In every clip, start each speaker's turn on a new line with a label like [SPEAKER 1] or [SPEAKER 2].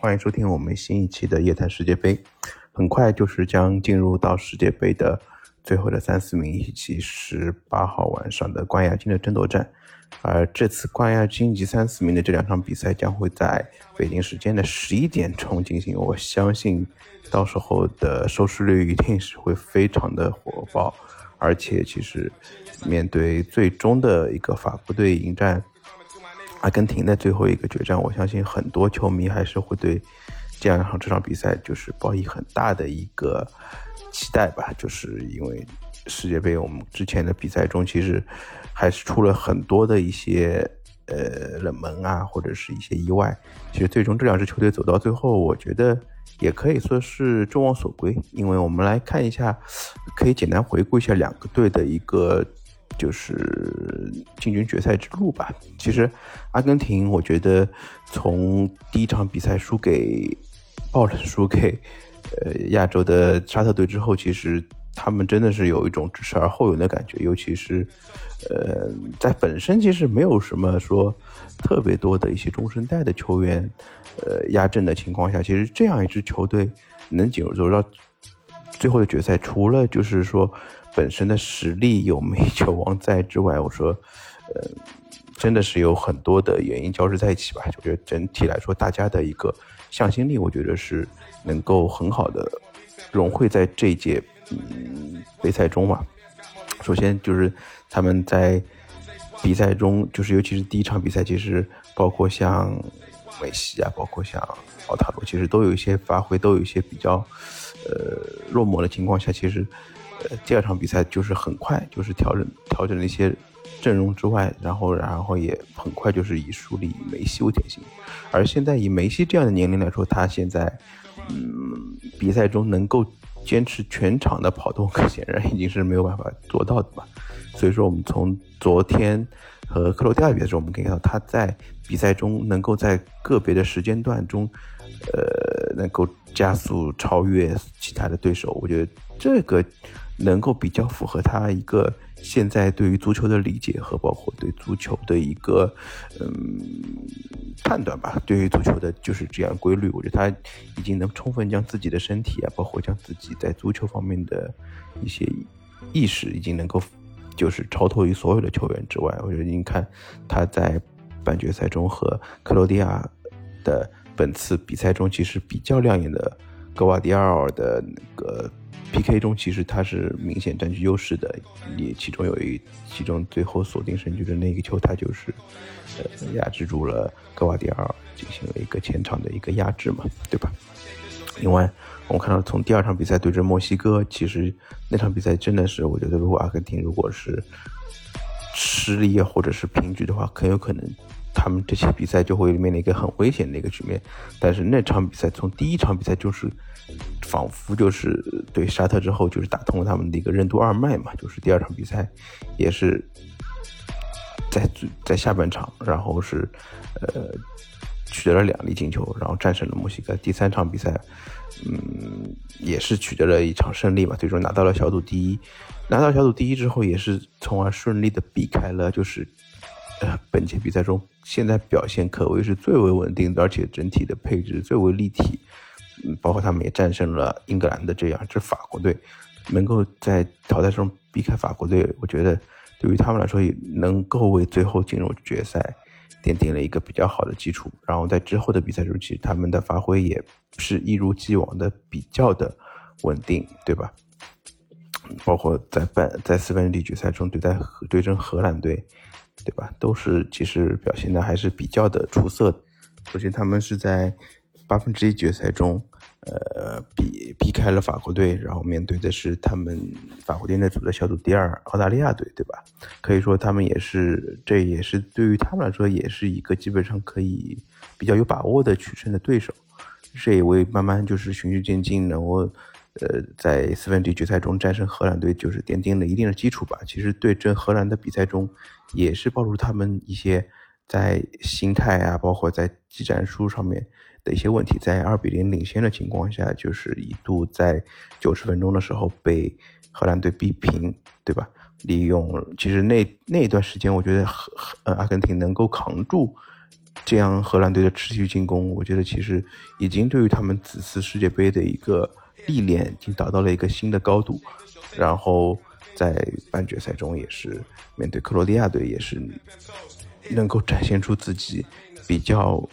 [SPEAKER 1] 欢迎收听我们新一期的夜谈世界杯。很快就是将进入到世界杯的最后的三四名，以及十八号晚上的冠亚军的争夺战。而这次冠亚军及三四名的这两场比赛将会在北京时间的十一点钟进行。我相信到时候的收视率一定是会非常的火爆，而且其实面对最终的一个法国队迎战。阿根廷的最后一个决战，我相信很多球迷还是会对这样一场这场比赛就是抱以很大的一个期待吧。就是因为世界杯，我们之前的比赛中其实还是出了很多的一些呃冷门啊，或者是一些意外。其实最终这两支球队走到最后，我觉得也可以说是众望所归。因为我们来看一下，可以简单回顾一下两个队的一个。就是进军决赛之路吧。其实，阿根廷，我觉得从第一场比赛输给爆冷输给呃亚洲的沙特队之后，其实他们真的是有一种知耻而后勇的感觉。尤其是呃，在本身其实没有什么说特别多的一些中生代的球员呃压阵的情况下，其实这样一支球队能进入走到最后的决赛，除了就是说。本身的实力有煤球王在之外，我说，呃，真的是有很多的原因交织在一起吧。我觉得整体来说，大家的一个向心力，我觉得是能够很好的融汇在这一届嗯杯赛中嘛。首先就是他们在比赛中，就是尤其是第一场比赛，其实包括像梅西啊，包括像奥塔罗，其实都有一些发挥，都有一些比较呃落寞的情况下，其实。呃，第二场比赛就是很快，就是调整调整了一些阵容之外，然后然后也很快就是以树立梅西为典型。而现在以梅西这样的年龄来说，他现在嗯比赛中能够坚持全场的跑动，显然已经是没有办法做到的嘛。所以说，我们从昨天和克罗地亚比赛中，我们可以看到他在比赛中能够在个别的时间段中，呃，能够加速超越其他的对手。我觉得这个。能够比较符合他一个现在对于足球的理解和包括对足球的一个嗯判断吧，对于足球的就是这样规律，我觉得他已经能充分将自己的身体啊，包括将自己在足球方面的一些意识，已经能够就是超脱于所有的球员之外。我觉得您看他在半决赛中和克罗地亚的本次比赛中，其实比较亮眼的格瓦迪奥尔的那个。P.K. 中其实他是明显占据优势的，也其中有一其中最后锁定胜局的那个球，他就是呃压制住了格瓦迪尔，进行了一个前场的一个压制嘛，对吧？另外，我们看到从第二场比赛对阵墨西哥，其实那场比赛真的是，我觉得如果阿根廷如果是失利或者是平局的话，很有可能他们这些比赛就会面临一个很危险的一个局面。但是那场比赛从第一场比赛就是。仿佛就是对沙特之后，就是打通了他们的一个任督二脉嘛。就是第二场比赛，也是在在下半场，然后是呃取得了两粒进球，然后战胜了墨西哥。第三场比赛，嗯，也是取得了一场胜利嘛，最终拿到了小组第一。拿到小组第一之后，也是从而顺利的避开了就是呃本届比赛中现在表现可谓是最为稳定的，而且整体的配置最为立体。嗯，包括他们也战胜了英格兰的这样支法国队，能够在淘汰中避开法国队，我觉得对于他们来说也能够为最后进入决赛奠定了一个比较好的基础。然后在之后的比赛中，其实他们的发挥也是一如既往的比较的稳定，对吧？包括在半在四分之一决赛中对待对阵荷兰队，对吧？都是其实表现的还是比较的出色的。首先他们是在。八分之一决赛中，呃，避避开了法国队，然后面对的是他们法国队那组的小组第二澳大利亚队，对吧？可以说他们也是，这也是对于他们来说，也是一个基本上可以比较有把握的取胜的对手。这也为慢慢就是循序渐进，能够呃在四分之一决赛中战胜荷兰队，就是奠定了一定的基础吧。其实对阵荷兰的比赛中，也是暴露他们一些在心态啊，包括在技战术上面。的一些问题，在二比零领先的情况下，就是一度在九十分钟的时候被荷兰队逼平，对吧？利用其实那那段时间，我觉得荷呃阿根廷能够扛住这样荷兰队的持续进攻，我觉得其实已经对于他们此次世界杯的一个历练，已经达到了一个新的高度。然后在半决赛中也是面对克罗地亚队，也是能够展现出自己比较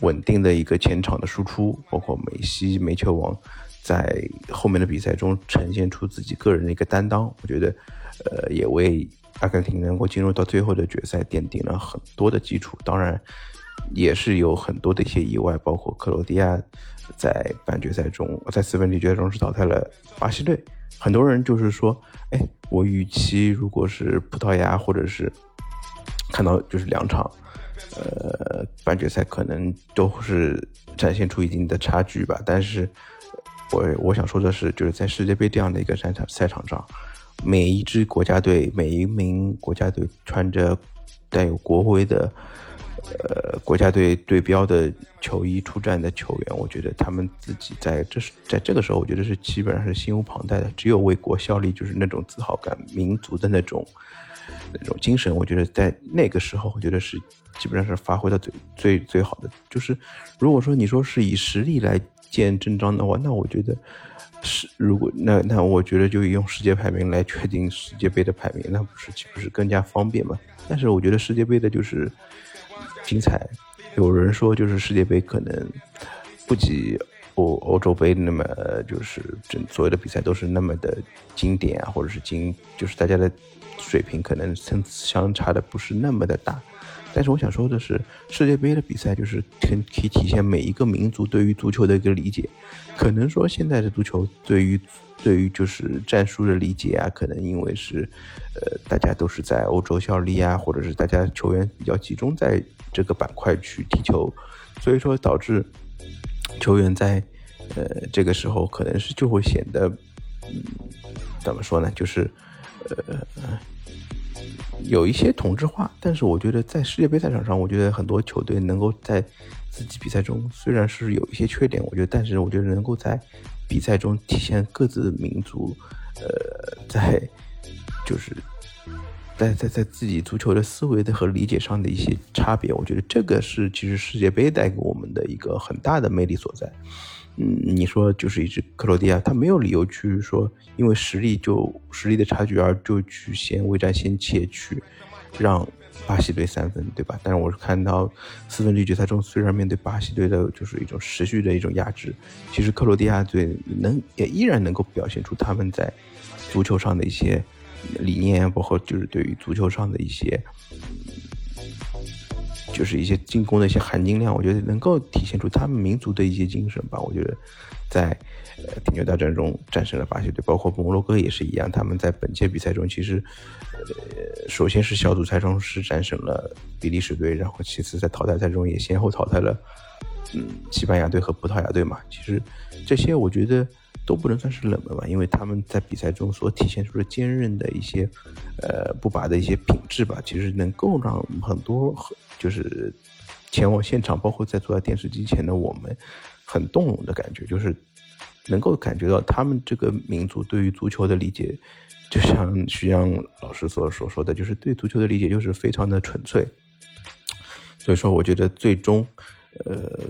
[SPEAKER 1] 稳定的一个前场的输出，包括梅西、梅球王在后面的比赛中呈现出自己个人的一个担当，我觉得，呃，也为阿根廷能够进入到最后的决赛奠定了很多的基础。当然，也是有很多的一些意外，包括克罗地亚在半决赛中，在四分之一决赛中是淘汰了巴西队。很多人就是说，哎，我预期如果是葡萄牙或者是看到就是两场，呃，半决赛可能都是展现出一定的差距吧。但是，我我想说的是，就是在世界杯这样的一个赛场赛场上，每一支国家队，每一名国家队穿着带有国徽的。呃，国家队对标的球衣出战的球员，我觉得他们自己在这是在这个时候，我觉得是基本上是心无旁贷的，只有为国效力，就是那种自豪感、民族的那种那种精神。我觉得在那个时候，我觉得是基本上是发挥到最最最好的。就是如果说你说是以实力来见真章的话，那我觉得是如果那那我觉得就用世界排名来确定世界杯的排名，那不是岂不是更加方便吗？但是我觉得世界杯的就是。精彩，有人说就是世界杯可能不及欧欧洲杯那么，就是整所有的比赛都是那么的经典啊，或者是经，就是大家的水平可能相相差的不是那么的大。但是我想说的是，世界杯的比赛就是可以体现每一个民族对于足球的一个理解。可能说现在的足球对于对于就是战术的理解啊，可能因为是，呃，大家都是在欧洲效力啊，或者是大家球员比较集中在这个板块去踢球，所以说导致球员在呃这个时候可能是就会显得，嗯，怎么说呢？就是，呃。有一些同质化，但是我觉得在世界杯赛场上，我觉得很多球队能够在自己比赛中，虽然是有一些缺点，我觉得，但是我觉得能够在比赛中体现各自的民族，呃，在就是在在在自己足球的思维的和理解上的一些差别，我觉得这个是其实世界杯带给我们的一个很大的魅力所在。嗯，你说就是一支克罗地亚，他没有理由去说，因为实力就实力的差距而就去先未战先怯，去让巴西队三分，对吧？但是我是看到四分之一决赛中，虽然面对巴西队的就是一种持续的一种压制，其实克罗地亚队能也依然能够表现出他们在足球上的一些理念，包括就是对于足球上的一些。就是一些进攻的一些含金量，我觉得能够体现出他们民族的一些精神吧。我觉得，在呃顶级大战中战胜了巴西队，包括摩洛哥也是一样。他们在本届比赛中，其实呃首先是小组赛中是战胜了比利时队，然后其次在淘汰赛中也先后淘汰了嗯西班牙队和葡萄牙队嘛。其实这些我觉得都不能算是冷门吧，因为他们在比赛中所体现出的坚韧的一些呃不拔的一些品质吧，其实能够让很多。就是前往现场，包括在坐在电视机前的我们，很动容的感觉，就是能够感觉到他们这个民族对于足球的理解，就像徐阳老师所所说的，就是对足球的理解就是非常的纯粹。所以说，我觉得最终，呃，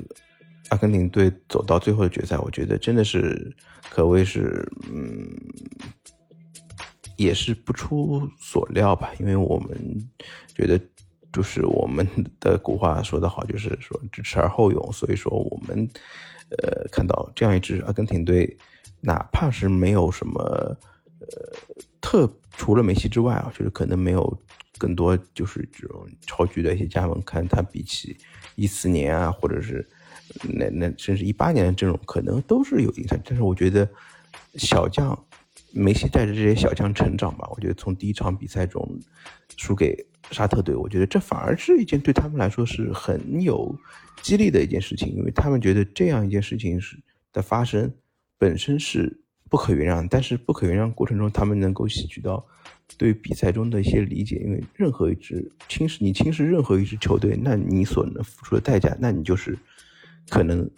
[SPEAKER 1] 阿根廷队走到最后的决赛，我觉得真的是可谓是，嗯，也是不出所料吧，因为我们觉得。就是我们的古话说得好，就是说知耻而后勇。所以说我们，呃，看到这样一支阿根廷队，哪怕是没有什么，呃，特除了梅西之外啊，就是可能没有更多就是这种超巨的一些加盟，看他比起一四年啊，或者是那那甚至一八年的阵容，可能都是有影响。但是我觉得小将梅西带着这些小将成长吧，我觉得从第一场比赛中输给。沙特队，我觉得这反而是一件对他们来说是很有激励的一件事情，因为他们觉得这样一件事情是的发生本身是不可原谅，但是不可原谅过程中，他们能够吸取到对比赛中的一些理解，因为任何一支轻视你轻视任何一支球队，那你所能付出的代价，那你就是可能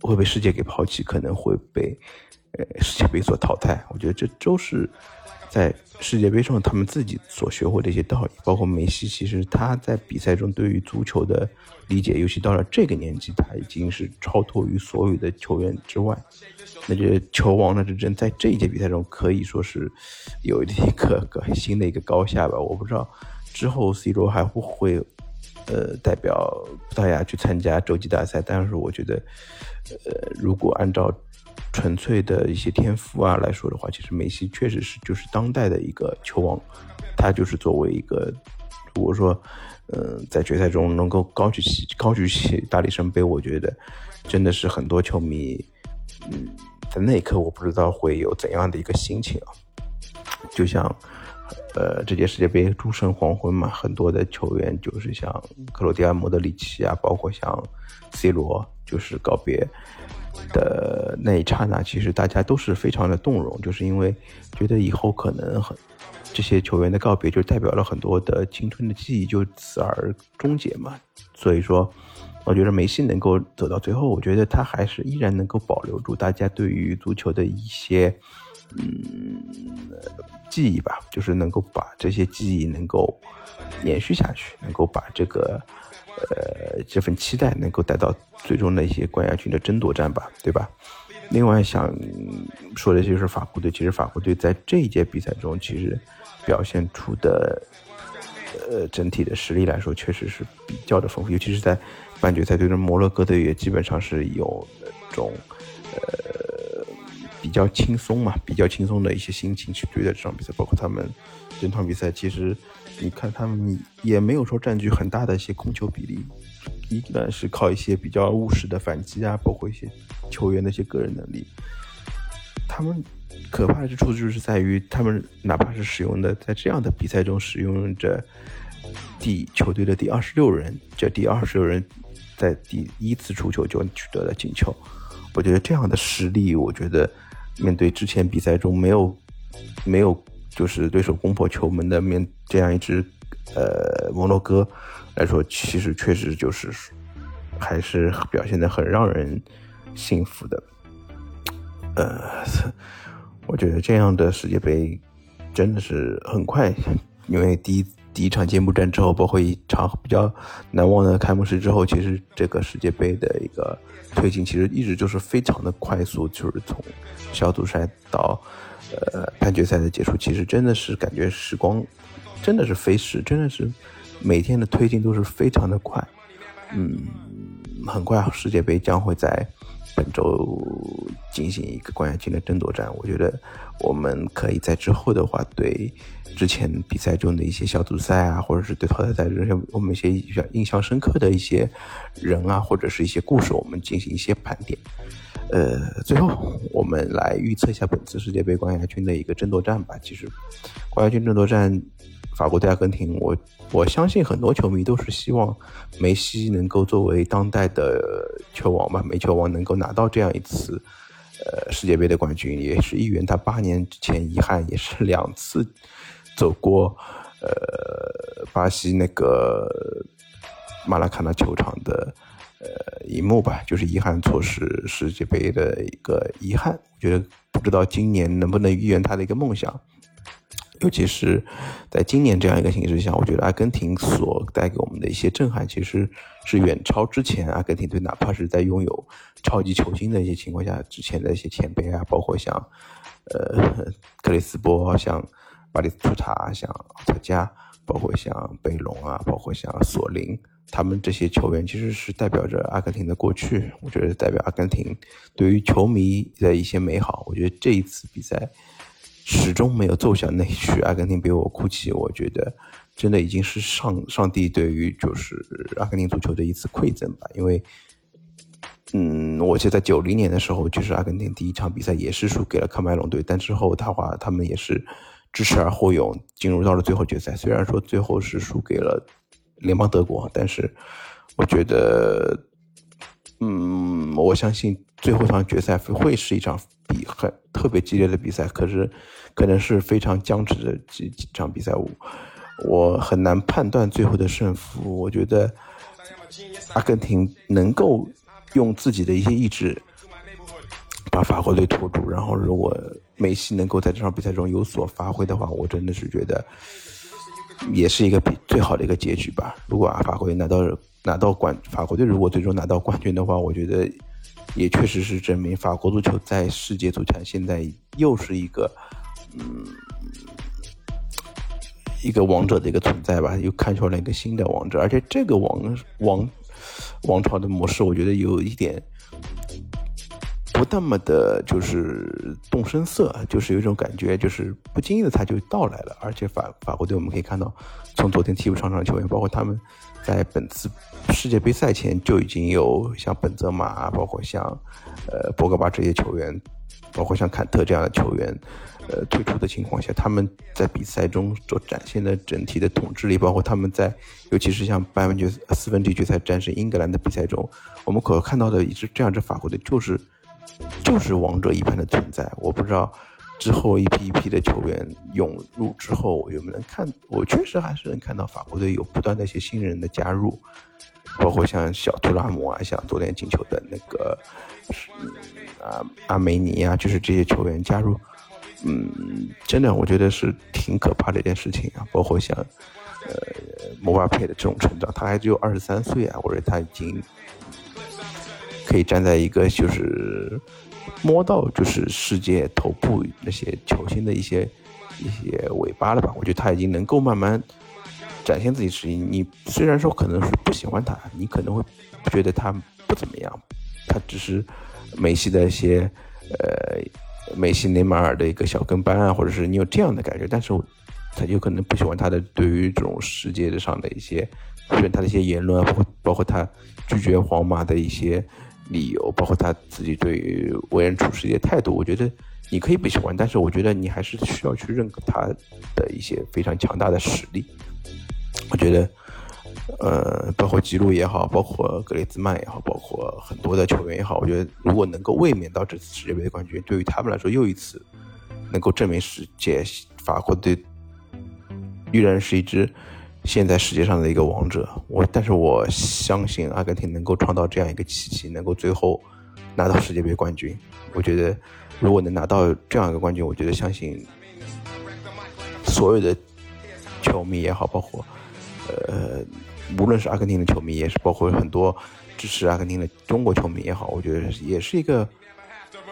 [SPEAKER 1] 会被世界给抛弃，可能会被呃世界杯所淘汰。我觉得这都是。在世界杯上他们自己所学会的一些道理，包括梅西，其实他在比赛中对于足球的理解，尤其到了这个年纪，他已经是超脱于所有的球员之外。那这球王的之争，在这一届比赛中可以说是有一个个新的一个高下吧。我不知道之后 C 罗还会不会呃代表葡萄牙去参加洲际大赛，但是我觉得，呃，如果按照纯粹的一些天赋啊来说的话，其实梅西确实是就是当代的一个球王，他就是作为一个，如果说，嗯，在决赛中能够高举起高举起大力神杯，我觉得真的是很多球迷，嗯，在那一刻我不知道会有怎样的一个心情啊，就像，呃，这届世界杯诸神黄昏嘛，很多的球员就是像克罗地亚、莫德里奇啊，包括像 C 罗，就是告别。的那一刹那，其实大家都是非常的动容，就是因为觉得以后可能很这些球员的告别，就代表了很多的青春的记忆就此而终结嘛。所以说，我觉得梅西能够走到最后，我觉得他还是依然能够保留住大家对于足球的一些嗯记忆吧，就是能够把这些记忆能够延续下去，能够把这个。呃，这份期待能够带到最终的一些冠亚军的争夺战吧，对吧？另外想说的就是法国队，其实法国队在这一届比赛中，其实表现出的呃整体的实力来说，确实是比较的丰富，尤其是在半决赛对阵摩洛哥队，也基本上是有那种呃比较轻松嘛，比较轻松的一些心情去对待这场比赛，包括他们整场比赛其实。你看他们也没有说占据很大的一些控球比例，一般是靠一些比较务实的反击啊，包括一些球员的一些个人能力。他们可怕之处就是在于，他们哪怕是使用的在这样的比赛中使用着第球队的第二十六人，这第二十六人在第一次出球就取得了进球。我觉得这样的实力，我觉得面对之前比赛中没有没有。就是对手攻破球门的面，这样一支，呃，摩洛哥来说，其实确实就是还是表现的很让人信服的。呃，我觉得这样的世界杯真的是很快，因为第一第一场揭幕战之后，包括一场比较难忘的开幕式之后，其实这个世界杯的一个推进其实一直就是非常的快速，就是从小组赛到。呃，半决赛的结束，其实真的是感觉时光真的是飞逝，真的是每天的推进都是非常的快。嗯，很快，世界杯将会在本周进行一个冠亚军的争夺战。我觉得我们可以在之后的话，对之前比赛中的一些小组赛啊，或者是对淘汰赛这些我们一些比较印象深刻的一些人啊，或者是一些故事，我们进行一些盘点。呃，最后我们来预测一下本次世界杯冠亚军的一个争夺战吧。其实，冠亚军争夺战，法国对阿根廷，我我相信很多球迷都是希望梅西能够作为当代的球王吧，梅球王能够拿到这样一次呃世界杯的冠军，也是一圆他八年之前遗憾，也是两次走过呃巴西那个马拉卡纳球场的。呃，一幕吧，就是遗憾错失世界杯的一个遗憾。我觉得不知道今年能不能预言他的一个梦想，尤其是在今年这样一个形势下，我觉得阿根廷所带给我们的一些震撼，其实是远超之前阿根廷队哪怕是在拥有超级球星的一些情况下，之前的一些前辈啊，包括像呃克里斯波、像巴里斯图塔、像奥特加，包括像贝隆啊，包括像索林。他们这些球员其实是代表着阿根廷的过去，我觉得代表阿根廷对于球迷的一些美好。我觉得这一次比赛始终没有奏响那曲《阿根廷别我哭泣》，我觉得真的已经是上上帝对于就是阿根廷足球的一次馈赠吧。因为，嗯，我记得在九零年的时候，就是阿根廷第一场比赛也是输给了喀麦隆队，但之后他话他们也是知耻而后勇，进入到了最后决赛。虽然说最后是输给了。联邦德国，但是我觉得，嗯，我相信最后一场决赛会是一场比很特别激烈的比赛，可是可能是非常僵持的几几场比赛，我我很难判断最后的胜负。我觉得阿根廷能够用自己的一些意志，把法国队拖住。然后，如果梅西能够在这场比赛中有所发挥的话，我真的是觉得也是一个比最好的一个结局吧。如果啊，法国队拿到拿到冠，法国队如果最终拿到冠军的话，我觉得也确实是证明法国足球在世界足坛现在又是一个嗯一个王者的一个存在吧，又看出来一个新的王者，而且这个王王。王朝的模式，我觉得有一点不那么的，就是动声色，就是有一种感觉，就是不经意的他就到来了。而且法法国队，我们可以看到，从昨天替补上场的球员，包括他们在本次世界杯赛前就已经有像本泽马，包括像呃博格巴这些球员，包括像坎特这样的球员。呃，退出的情况下，他们在比赛中所展现的整体的统治力，包括他们在，尤其是像半分决四分之一决赛战胜英格兰的比赛中，我们可看到的一支这样一支法国队，就是就是王者一般的存在。我不知道之后一批一批的球员涌入之后，有没有能看，我确实还是能看到法国队有不断的一些新人的加入，包括像小图拉姆啊，像昨天进球的那个啊阿梅尼啊，就是这些球员加入。嗯，真的，我觉得是挺可怕的一件事情啊。包括像，呃，姆巴佩的这种成长，他还只有二十三岁啊，我觉得他已经可以站在一个就是摸到就是世界头部那些球星的一些一些尾巴了吧？我觉得他已经能够慢慢展现自己实力。你虽然说可能是不喜欢他，你可能会觉得他不怎么样，他只是梅西的一些呃。梅西、内马尔的一个小跟班啊，或者是你有这样的感觉，但是他有可能不喜欢他的对于这种世界上的一些，或者他的一些言论啊，包括他拒绝皇马的一些理由，包括他自己对于为人处事的态度，我觉得你可以不喜欢，但是我觉得你还是需要去认可他的一些非常强大的实力，我觉得。呃，包括吉鲁也好，包括格列兹曼也好，包括很多的球员也好，我觉得如果能够卫冕到这次世界杯的冠军，对于他们来说又一次能够证明世界法国队依然是一支现在世界上的一个王者。我但是我相信阿根廷能够创造这样一个奇迹，能够最后拿到世界杯冠军。我觉得如果能拿到这样一个冠军，我觉得相信所有的球迷也好，包括呃。无论是阿根廷的球迷，也是包括很多支持阿根廷的中国球迷也好，我觉得也是一个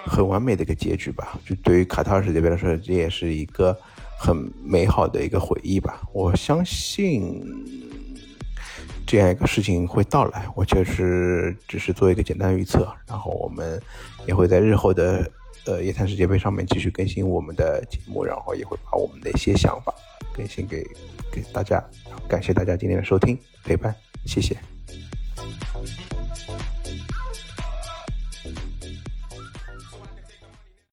[SPEAKER 1] 很完美的一个结局吧。就对于卡塔尔世界杯来说，这也是一个很美好的一个回忆吧。我相信这样一个事情会到来，我就是只是做一个简单预测，然后我们也会在日后的呃夜探世界杯上面继续更新我们的节目，然后也会把我们的一些想法更新给给大家。感谢大家今天的收听。陪伴，谢谢。